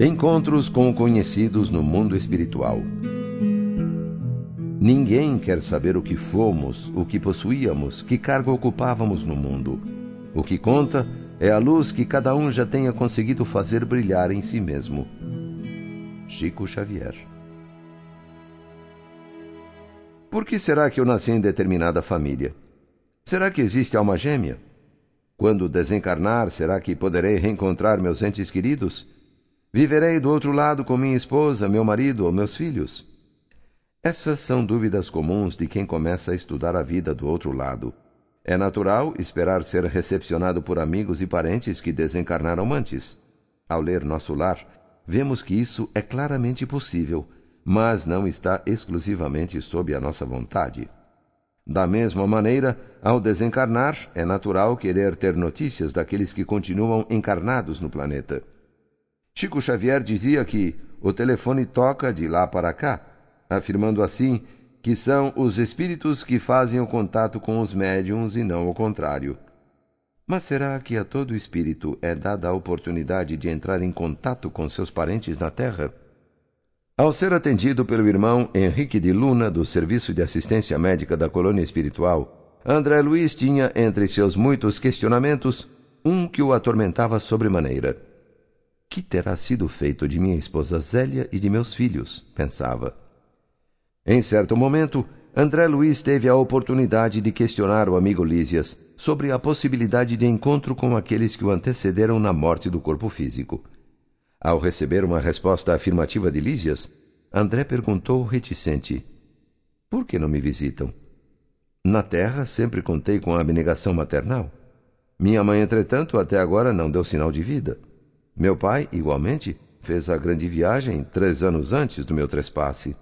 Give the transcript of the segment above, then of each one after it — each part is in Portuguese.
Encontros com conhecidos no mundo espiritual. Ninguém quer saber o que fomos, o que possuíamos, que cargo ocupávamos no mundo. O que conta é a luz que cada um já tenha conseguido fazer brilhar em si mesmo. Chico Xavier. Por que será que eu nasci em determinada família? Será que existe alma gêmea? Quando desencarnar, será que poderei reencontrar meus entes queridos? Viverei do outro lado com minha esposa, meu marido ou meus filhos? Essas são dúvidas comuns de quem começa a estudar a vida do outro lado. É natural esperar ser recepcionado por amigos e parentes que desencarnaram antes. Ao ler Nosso Lar, vemos que isso é claramente possível, mas não está exclusivamente sob a nossa vontade. Da mesma maneira, ao desencarnar, é natural querer ter notícias daqueles que continuam encarnados no planeta. Chico Xavier dizia que o telefone toca de lá para cá, afirmando assim que são os espíritos que fazem o contato com os médiums e não o contrário. Mas será que a todo espírito é dada a oportunidade de entrar em contato com seus parentes na Terra? Ao ser atendido pelo irmão Henrique de Luna, do Serviço de Assistência Médica da Colônia Espiritual, André Luiz tinha, entre seus muitos questionamentos, um que o atormentava sobremaneira. Que terá sido feito de minha esposa Zélia e de meus filhos? pensava. Em certo momento, André Luiz teve a oportunidade de questionar o amigo Lísias sobre a possibilidade de encontro com aqueles que o antecederam na morte do corpo físico. Ao receber uma resposta afirmativa de Lísias, André perguntou reticente: Por que não me visitam? Na terra sempre contei com a abnegação maternal. Minha mãe, entretanto, até agora não deu sinal de vida. Meu pai, igualmente, fez a grande viagem três anos antes do meu trespasse.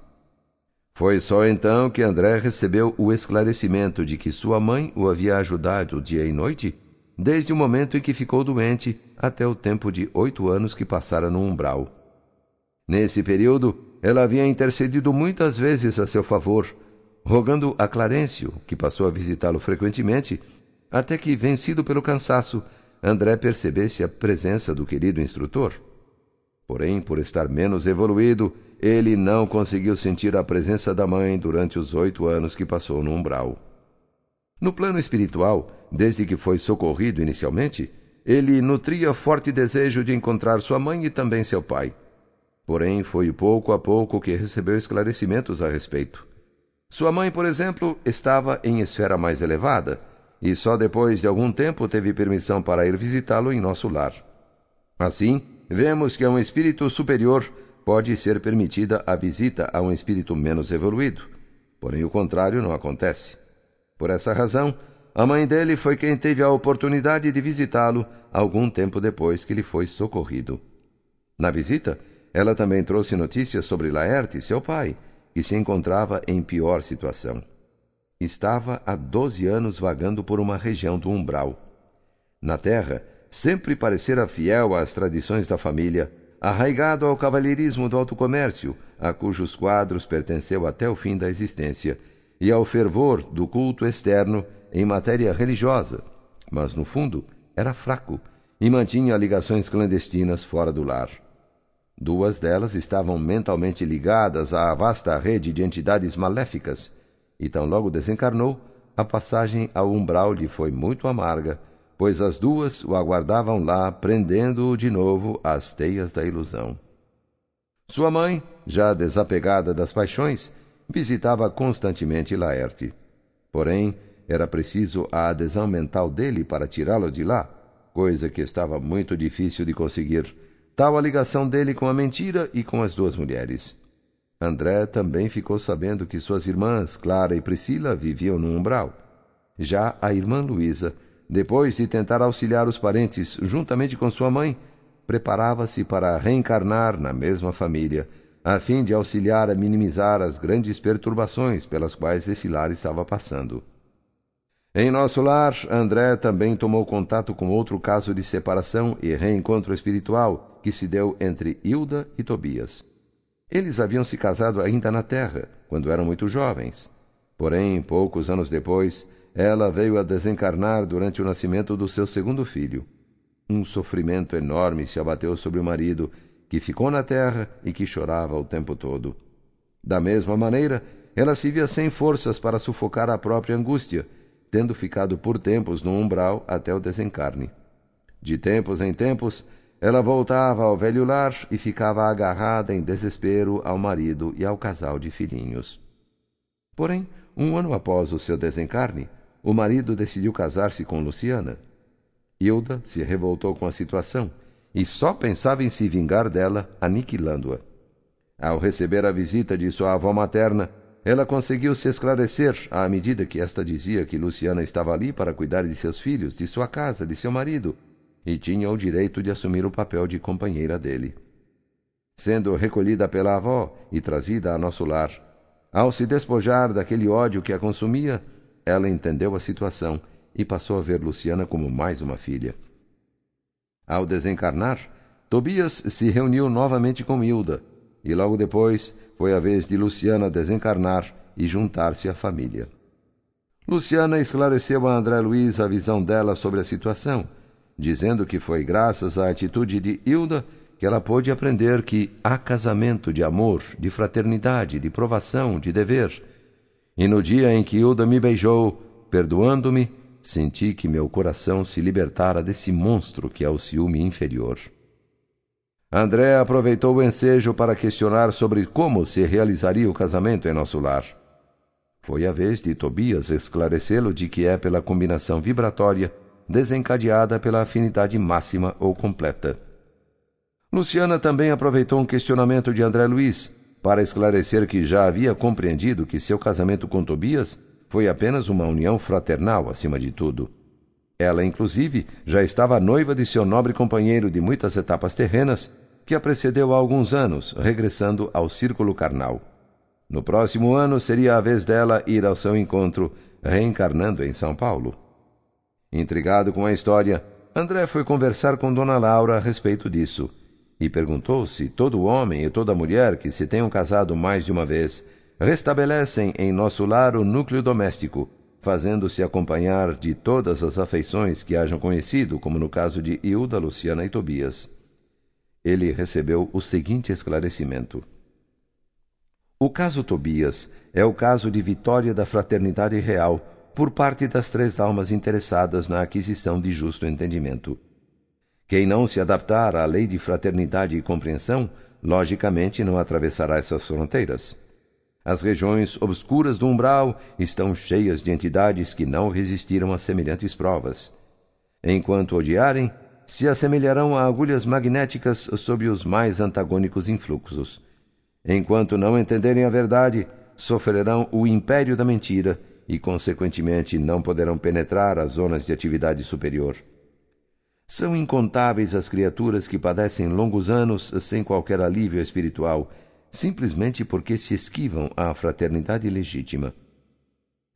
Foi só então que André recebeu o esclarecimento de que sua mãe o havia ajudado dia e noite, desde o momento em que ficou doente até o tempo de oito anos que passara no umbral. Nesse período, ela havia intercedido muitas vezes a seu favor, rogando a Clarencio, que passou a visitá-lo frequentemente, até que, vencido pelo cansaço, André percebesse a presença do querido instrutor. Porém, por estar menos evoluído, ele não conseguiu sentir a presença da mãe durante os oito anos que passou no umbral. No plano espiritual, desde que foi socorrido inicialmente, ele nutria forte desejo de encontrar sua mãe e também seu pai. Porém, foi pouco a pouco que recebeu esclarecimentos a respeito. Sua mãe, por exemplo, estava em esfera mais elevada e só depois de algum tempo teve permissão para ir visitá-lo em nosso lar. Assim, vemos que a um espírito superior pode ser permitida a visita a um espírito menos evoluído, porém o contrário não acontece. Por essa razão, a mãe dele foi quem teve a oportunidade de visitá-lo algum tempo depois que ele foi socorrido. Na visita, ela também trouxe notícias sobre Laerte, seu pai, que se encontrava em pior situação estava há doze anos vagando por uma região do umbral. Na terra, sempre parecera fiel às tradições da família, arraigado ao cavalheirismo do alto comércio, a cujos quadros pertenceu até o fim da existência, e ao fervor do culto externo em matéria religiosa, mas no fundo era fraco e mantinha ligações clandestinas fora do lar. Duas delas estavam mentalmente ligadas à vasta rede de entidades maléficas e tão logo desencarnou, a passagem ao umbral lhe foi muito amarga, pois as duas o aguardavam lá, prendendo-o de novo às teias da ilusão. Sua mãe, já desapegada das paixões, visitava constantemente Laerte. Porém, era preciso a adesão mental dele para tirá-lo de lá, coisa que estava muito difícil de conseguir, tal a ligação dele com a mentira e com as duas mulheres. André também ficou sabendo que suas irmãs, Clara e Priscila, viviam no umbral. Já a irmã Luísa, depois de tentar auxiliar os parentes juntamente com sua mãe, preparava-se para reencarnar na mesma família, a fim de auxiliar a minimizar as grandes perturbações pelas quais esse lar estava passando. Em nosso lar, André também tomou contato com outro caso de separação e reencontro espiritual que se deu entre Hilda e Tobias. Eles haviam se casado ainda na terra, quando eram muito jovens. Porém, poucos anos depois, ela veio a desencarnar durante o nascimento do seu segundo filho. Um sofrimento enorme se abateu sobre o marido, que ficou na terra e que chorava o tempo todo. Da mesma maneira, ela se via sem forças para sufocar a própria angústia, tendo ficado por tempos no umbral até o desencarne. De tempos em tempos, ela voltava ao velho lar e ficava agarrada em desespero ao marido e ao casal de filhinhos. Porém, um ano após o seu desencarne, o marido decidiu casar-se com Luciana. Hilda se revoltou com a situação e só pensava em se vingar dela, aniquilando-a. Ao receber a visita de sua avó materna, ela conseguiu se esclarecer à medida que esta dizia que Luciana estava ali para cuidar de seus filhos, de sua casa, de seu marido e tinha o direito de assumir o papel de companheira dele. Sendo recolhida pela avó e trazida a nosso lar, ao se despojar daquele ódio que a consumia, ela entendeu a situação e passou a ver Luciana como mais uma filha. Ao desencarnar, Tobias se reuniu novamente com Hilda, e logo depois foi a vez de Luciana desencarnar e juntar-se à família. Luciana esclareceu a André Luiz a visão dela sobre a situação dizendo que foi graças à atitude de Hilda que ela pôde aprender que há casamento de amor, de fraternidade, de provação, de dever. E no dia em que Hilda me beijou, perdoando-me, senti que meu coração se libertara desse monstro que é o ciúme inferior. André aproveitou o ensejo para questionar sobre como se realizaria o casamento em nosso lar. Foi a vez de Tobias esclarecê-lo de que é pela combinação vibratória desencadeada pela afinidade máxima ou completa. Luciana também aproveitou um questionamento de André Luiz para esclarecer que já havia compreendido que seu casamento com Tobias foi apenas uma união fraternal acima de tudo. Ela, inclusive, já estava noiva de seu nobre companheiro de muitas etapas terrenas, que a precedeu há alguns anos, regressando ao círculo carnal. No próximo ano seria a vez dela ir ao seu encontro, reencarnando em São Paulo. Intrigado com a história, André foi conversar com Dona Laura a respeito disso e perguntou se todo homem e toda mulher que se tenham casado mais de uma vez restabelecem em nosso lar o núcleo doméstico, fazendo-se acompanhar de todas as afeições que hajam conhecido, como no caso de Hilda, Luciana e Tobias. Ele recebeu o seguinte esclarecimento. O caso Tobias é o caso de vitória da fraternidade real por parte das três almas interessadas na aquisição de justo entendimento. Quem não se adaptar à lei de fraternidade e compreensão, logicamente não atravessará essas fronteiras. As regiões obscuras do umbral estão cheias de entidades que não resistiram a semelhantes provas. Enquanto odiarem, se assemelharão a agulhas magnéticas sob os mais antagônicos influxos. Enquanto não entenderem a verdade, sofrerão o império da mentira e, consequentemente, não poderão penetrar as zonas de atividade superior. São incontáveis as criaturas que padecem longos anos sem qualquer alívio espiritual, simplesmente porque se esquivam à fraternidade legítima.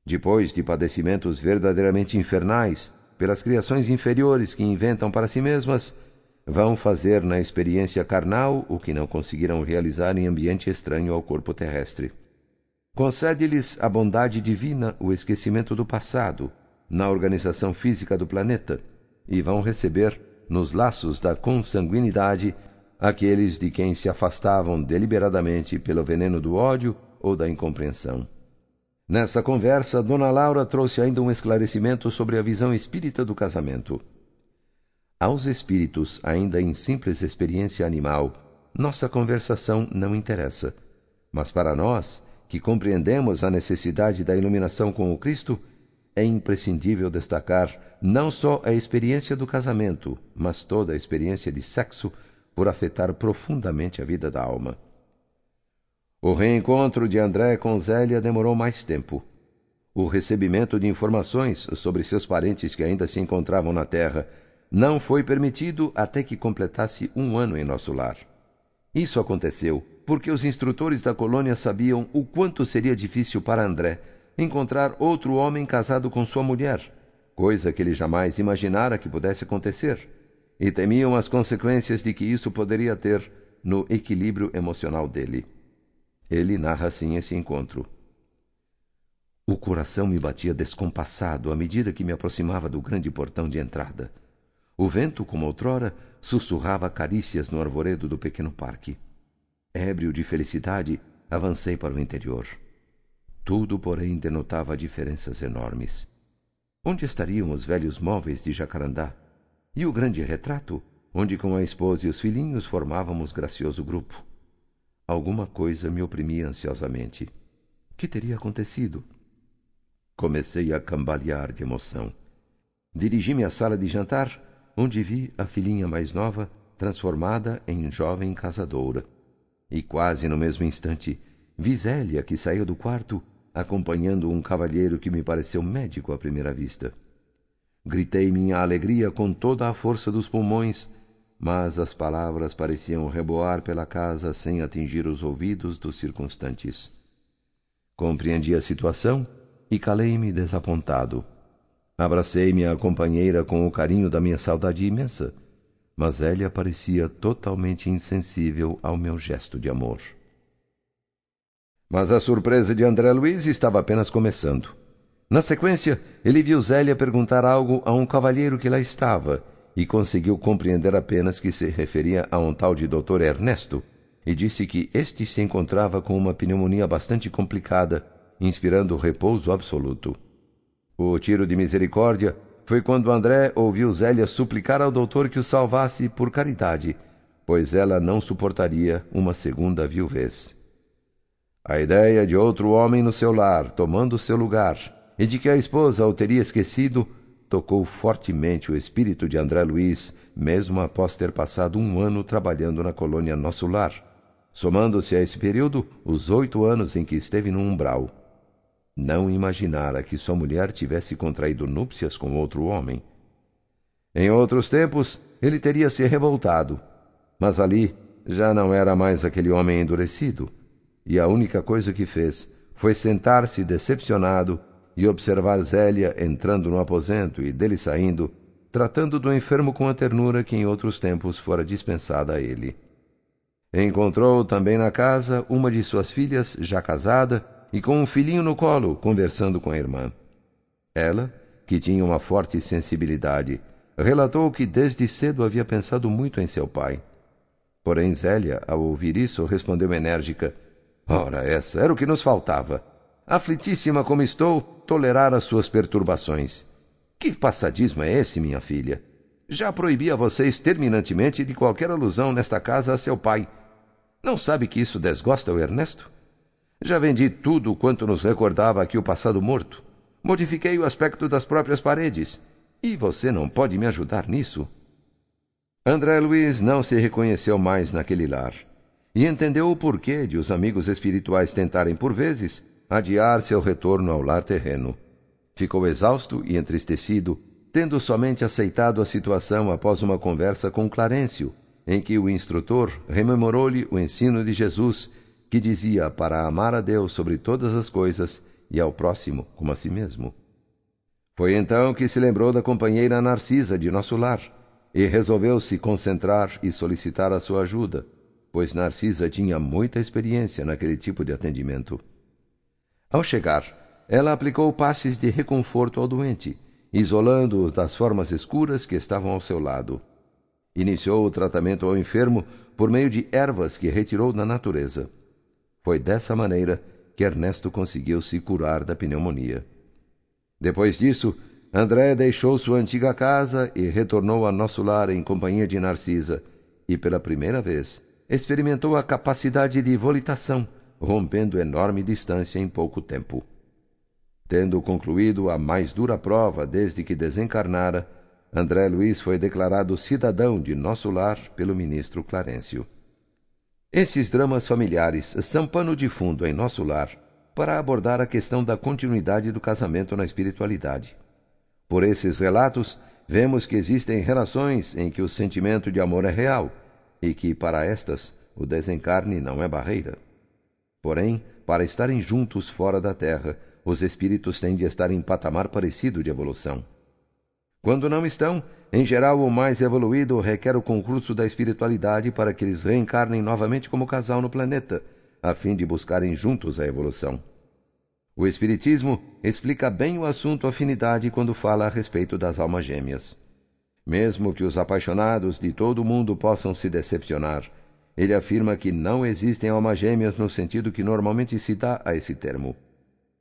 Depois de padecimentos verdadeiramente infernais pelas criações inferiores que inventam para si mesmas, vão fazer na experiência carnal o que não conseguiram realizar em ambiente estranho ao corpo terrestre. Concede-lhes a bondade divina o esquecimento do passado na organização física do planeta e vão receber, nos laços da consanguinidade, aqueles de quem se afastavam deliberadamente pelo veneno do ódio ou da incompreensão. Nessa conversa, Dona Laura trouxe ainda um esclarecimento sobre a visão espírita do casamento. Aos espíritos, ainda em simples experiência animal, nossa conversação não interessa. Mas para nós, que compreendemos a necessidade da iluminação com o Cristo, é imprescindível destacar não só a experiência do casamento, mas toda a experiência de sexo por afetar profundamente a vida da alma. O reencontro de André com Zélia demorou mais tempo. O recebimento de informações sobre seus parentes que ainda se encontravam na Terra não foi permitido até que completasse um ano em nosso lar. Isso aconteceu porque os instrutores da colônia sabiam o quanto seria difícil para André encontrar outro homem casado com sua mulher, coisa que ele jamais imaginara que pudesse acontecer, e temiam as consequências de que isso poderia ter no equilíbrio emocional dele. Ele narra assim esse encontro. O coração me batia descompassado à medida que me aproximava do grande portão de entrada. O vento, como outrora, sussurrava carícias no arvoredo do pequeno parque. Ébrio de felicidade, avancei para o interior. Tudo, porém, denotava diferenças enormes. Onde estariam os velhos móveis de Jacarandá? E o grande retrato, onde com a esposa e os filhinhos formávamos gracioso grupo? Alguma coisa me oprimia ansiosamente. Que teria acontecido? Comecei a cambalear de emoção. Dirigi-me à sala de jantar, onde vi a filhinha mais nova transformada em jovem casadoura. E quase no mesmo instante vi Zélia que saiu do quarto acompanhando um cavalheiro que me pareceu médico à primeira vista. Gritei minha alegria com toda a força dos pulmões, mas as palavras pareciam reboar pela casa sem atingir os ouvidos dos circunstantes. Compreendi a situação e calei-me desapontado. Abracei minha companheira com o carinho da minha saudade imensa, mas Elia parecia totalmente insensível ao meu gesto de amor. Mas a surpresa de André Luiz estava apenas começando. Na sequência, ele viu Zélia perguntar algo a um cavalheiro que lá estava e conseguiu compreender apenas que se referia a um tal de Dr. Ernesto e disse que este se encontrava com uma pneumonia bastante complicada, inspirando repouso absoluto. O tiro de misericórdia foi quando André ouviu Zélia suplicar ao doutor que o salvasse por caridade, pois ela não suportaria uma segunda viuvez. A ideia de outro homem no seu lar, tomando seu lugar, e de que a esposa o teria esquecido, tocou fortemente o espírito de André Luiz, mesmo após ter passado um ano trabalhando na colônia Nosso Lar, somando-se a esse período os oito anos em que esteve no umbral. Não imaginara que sua mulher tivesse contraído núpcias com outro homem. Em outros tempos, ele teria se revoltado, mas ali já não era mais aquele homem endurecido e a única coisa que fez foi sentar-se decepcionado e observar Zélia entrando no aposento e dele saindo, tratando do enfermo com a ternura que em outros tempos fora dispensada a ele. Encontrou também na casa uma de suas filhas, já casada, e com um filhinho no colo, conversando com a irmã. Ela, que tinha uma forte sensibilidade, relatou que desde cedo havia pensado muito em seu pai. Porém, Zélia, ao ouvir isso, respondeu enérgica: Ora, essa era o que nos faltava. Aflitíssima como estou, tolerar as suas perturbações. Que passadismo é esse, minha filha? Já proibi a vocês terminantemente de qualquer alusão nesta casa a seu pai. Não sabe que isso desgosta o Ernesto? Já vendi tudo quanto nos recordava aqui o passado morto. Modifiquei o aspecto das próprias paredes. E você não pode me ajudar nisso? André Luiz não se reconheceu mais naquele lar e entendeu o porquê de os amigos espirituais tentarem por vezes adiar seu retorno ao lar terreno. Ficou exausto e entristecido, tendo somente aceitado a situação após uma conversa com Clarencio, em que o instrutor rememorou-lhe o ensino de Jesus, que dizia para amar a Deus sobre todas as coisas e ao próximo como a si mesmo. Foi então que se lembrou da companheira Narcisa de nosso lar e resolveu se concentrar e solicitar a sua ajuda pois Narcisa tinha muita experiência naquele tipo de atendimento. Ao chegar, ela aplicou passes de reconforto ao doente, isolando-o das formas escuras que estavam ao seu lado. Iniciou o tratamento ao enfermo por meio de ervas que retirou da natureza. Foi dessa maneira que Ernesto conseguiu se curar da pneumonia. Depois disso, André deixou sua antiga casa e retornou a nosso lar em companhia de Narcisa, e pela primeira vez experimentou a capacidade de volitação, rompendo enorme distância em pouco tempo. Tendo concluído a mais dura prova desde que desencarnara, André Luiz foi declarado cidadão de nosso lar pelo ministro Clarencio. Esses dramas familiares são pano de fundo em nosso lar para abordar a questão da continuidade do casamento na espiritualidade. Por esses relatos, vemos que existem relações em que o sentimento de amor é real e que, para estas, o desencarne não é barreira. Porém, para estarem juntos fora da Terra, os espíritos têm de estar em patamar parecido de evolução. Quando não estão, em geral, o mais evoluído requer o concurso da espiritualidade para que eles reencarnem novamente como casal no planeta, a fim de buscarem juntos a evolução. O Espiritismo explica bem o assunto afinidade quando fala a respeito das almas gêmeas. Mesmo que os apaixonados de todo o mundo possam se decepcionar, ele afirma que não existem almas gêmeas no sentido que normalmente se dá a esse termo.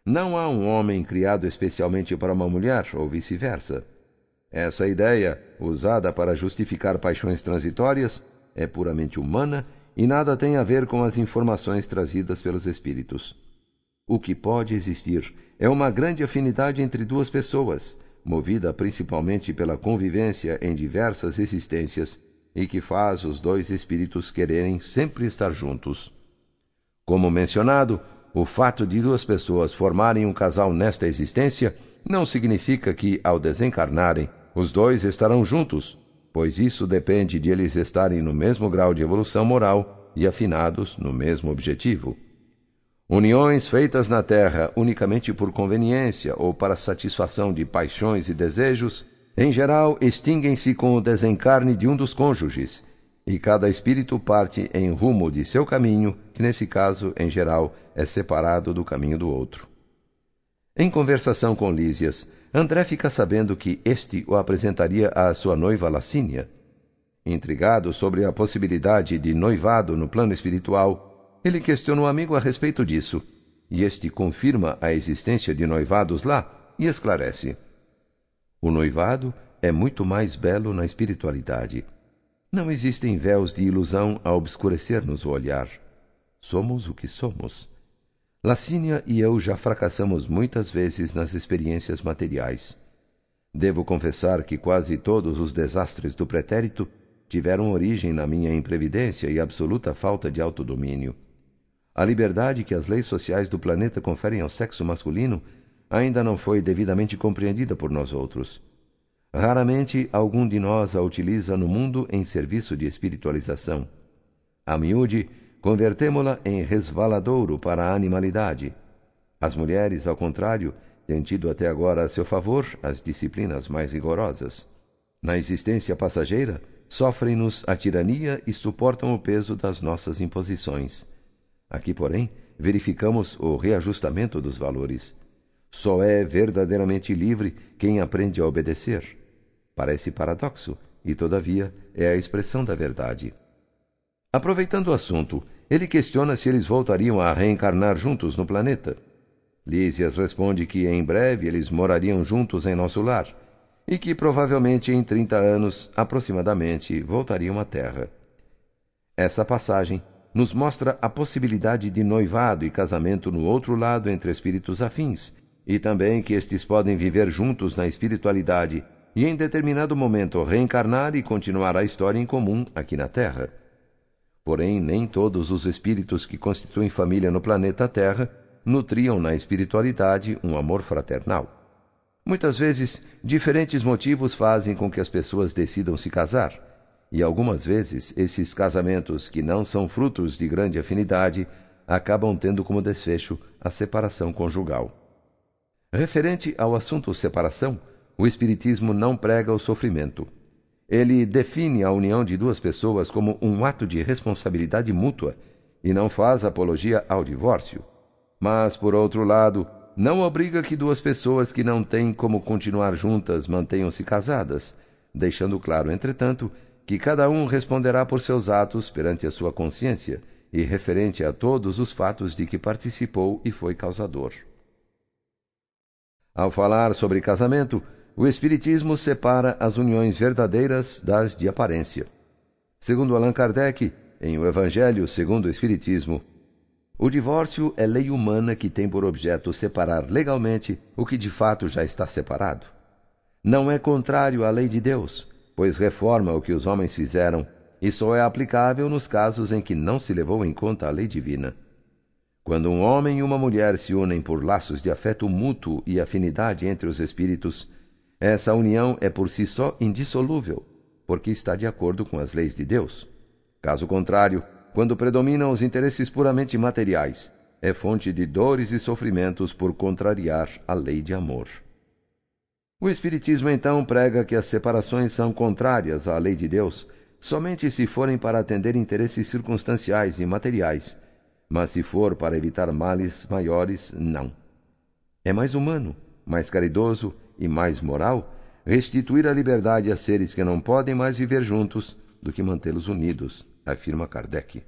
Não há um homem criado especialmente para uma mulher, ou vice-versa. Essa ideia, usada para justificar paixões transitórias, é puramente humana e nada tem a ver com as informações trazidas pelos espíritos. O que pode existir é uma grande afinidade entre duas pessoas, movida principalmente pela convivência em diversas existências e que faz os dois espíritos quererem sempre estar juntos. Como mencionado, o fato de duas pessoas formarem um casal nesta existência não significa que, ao desencarnarem, os dois estarão juntos, pois isso depende de eles estarem no mesmo grau de evolução moral e afinados no mesmo objetivo. Uniões feitas na Terra unicamente por conveniência ou para satisfação de paixões e desejos, em geral extinguem-se com o desencarne de um dos cônjuges, e cada espírito parte em rumo de seu caminho, que nesse caso, em geral, é separado do caminho do outro. Em conversação com Lísias, André fica sabendo que este o apresentaria à sua noiva Lacínia. Intrigado sobre a possibilidade de noivado no plano espiritual, ele questiona o amigo a respeito disso, e este confirma a existência de noivados lá e esclarece. O noivado é muito mais belo na espiritualidade. Não existem véus de ilusão a obscurecer-nos o olhar. Somos o que somos. Lacínia e eu já fracassamos muitas vezes nas experiências materiais. Devo confessar que quase todos os desastres do pretérito tiveram origem na minha imprevidência e absoluta falta de autodomínio. A liberdade que as leis sociais do planeta conferem ao sexo masculino ainda não foi devidamente compreendida por nós outros. Raramente algum de nós a utiliza no mundo em serviço de espiritualização. A miúde, convertemo-la em resvaladouro para a animalidade. As mulheres, ao contrário, têm tido até agora a seu favor as disciplinas mais rigorosas. Na existência passageira, sofrem-nos a tirania e suportam o peso das nossas imposições. Aqui, porém, verificamos o reajustamento dos valores. Só é verdadeiramente livre quem aprende a obedecer. Parece paradoxo, e todavia é a expressão da verdade. Aproveitando o assunto, ele questiona se eles voltariam a reencarnar juntos no planeta. Lísias responde que em breve eles morariam juntos em nosso lar e que provavelmente em 30 anos, aproximadamente, voltariam à Terra. Essa passagem nos mostra a possibilidade de noivado e casamento no outro lado entre espíritos afins, e também que estes podem viver juntos na espiritualidade e em determinado momento reencarnar e continuar a história em comum aqui na Terra. Porém, nem todos os espíritos que constituem família no planeta Terra nutriam na espiritualidade um amor fraternal. Muitas vezes, diferentes motivos fazem com que as pessoas decidam se casar, e algumas vezes esses casamentos, que não são frutos de grande afinidade, acabam tendo como desfecho a separação conjugal. Referente ao assunto separação, o Espiritismo não prega o sofrimento. Ele define a união de duas pessoas como um ato de responsabilidade mútua e não faz apologia ao divórcio. Mas, por outro lado, não obriga que duas pessoas que não têm como continuar juntas mantenham-se casadas, deixando claro, entretanto, que cada um responderá por seus atos perante a sua consciência e referente a todos os fatos de que participou e foi causador. Ao falar sobre casamento, o Espiritismo separa as uniões verdadeiras das de aparência. Segundo Allan Kardec, em O Evangelho segundo o Espiritismo, o divórcio é lei humana que tem por objeto separar legalmente o que de fato já está separado. Não é contrário à lei de Deus, pois reforma o que os homens fizeram e só é aplicável nos casos em que não se levou em conta a lei divina. Quando um homem e uma mulher se unem por laços de afeto mútuo e afinidade entre os espíritos, essa união é por si só indissolúvel, porque está de acordo com as leis de Deus. Caso contrário, quando predominam os interesses puramente materiais, é fonte de dores e sofrimentos por contrariar a lei de amor. O Espiritismo então prega que as separações são contrárias à lei de Deus somente se forem para atender interesses circunstanciais e materiais, mas se for para evitar males maiores, não. É mais humano, mais caridoso e mais moral restituir a liberdade a seres que não podem mais viver juntos do que mantê-los unidos, afirma Kardec.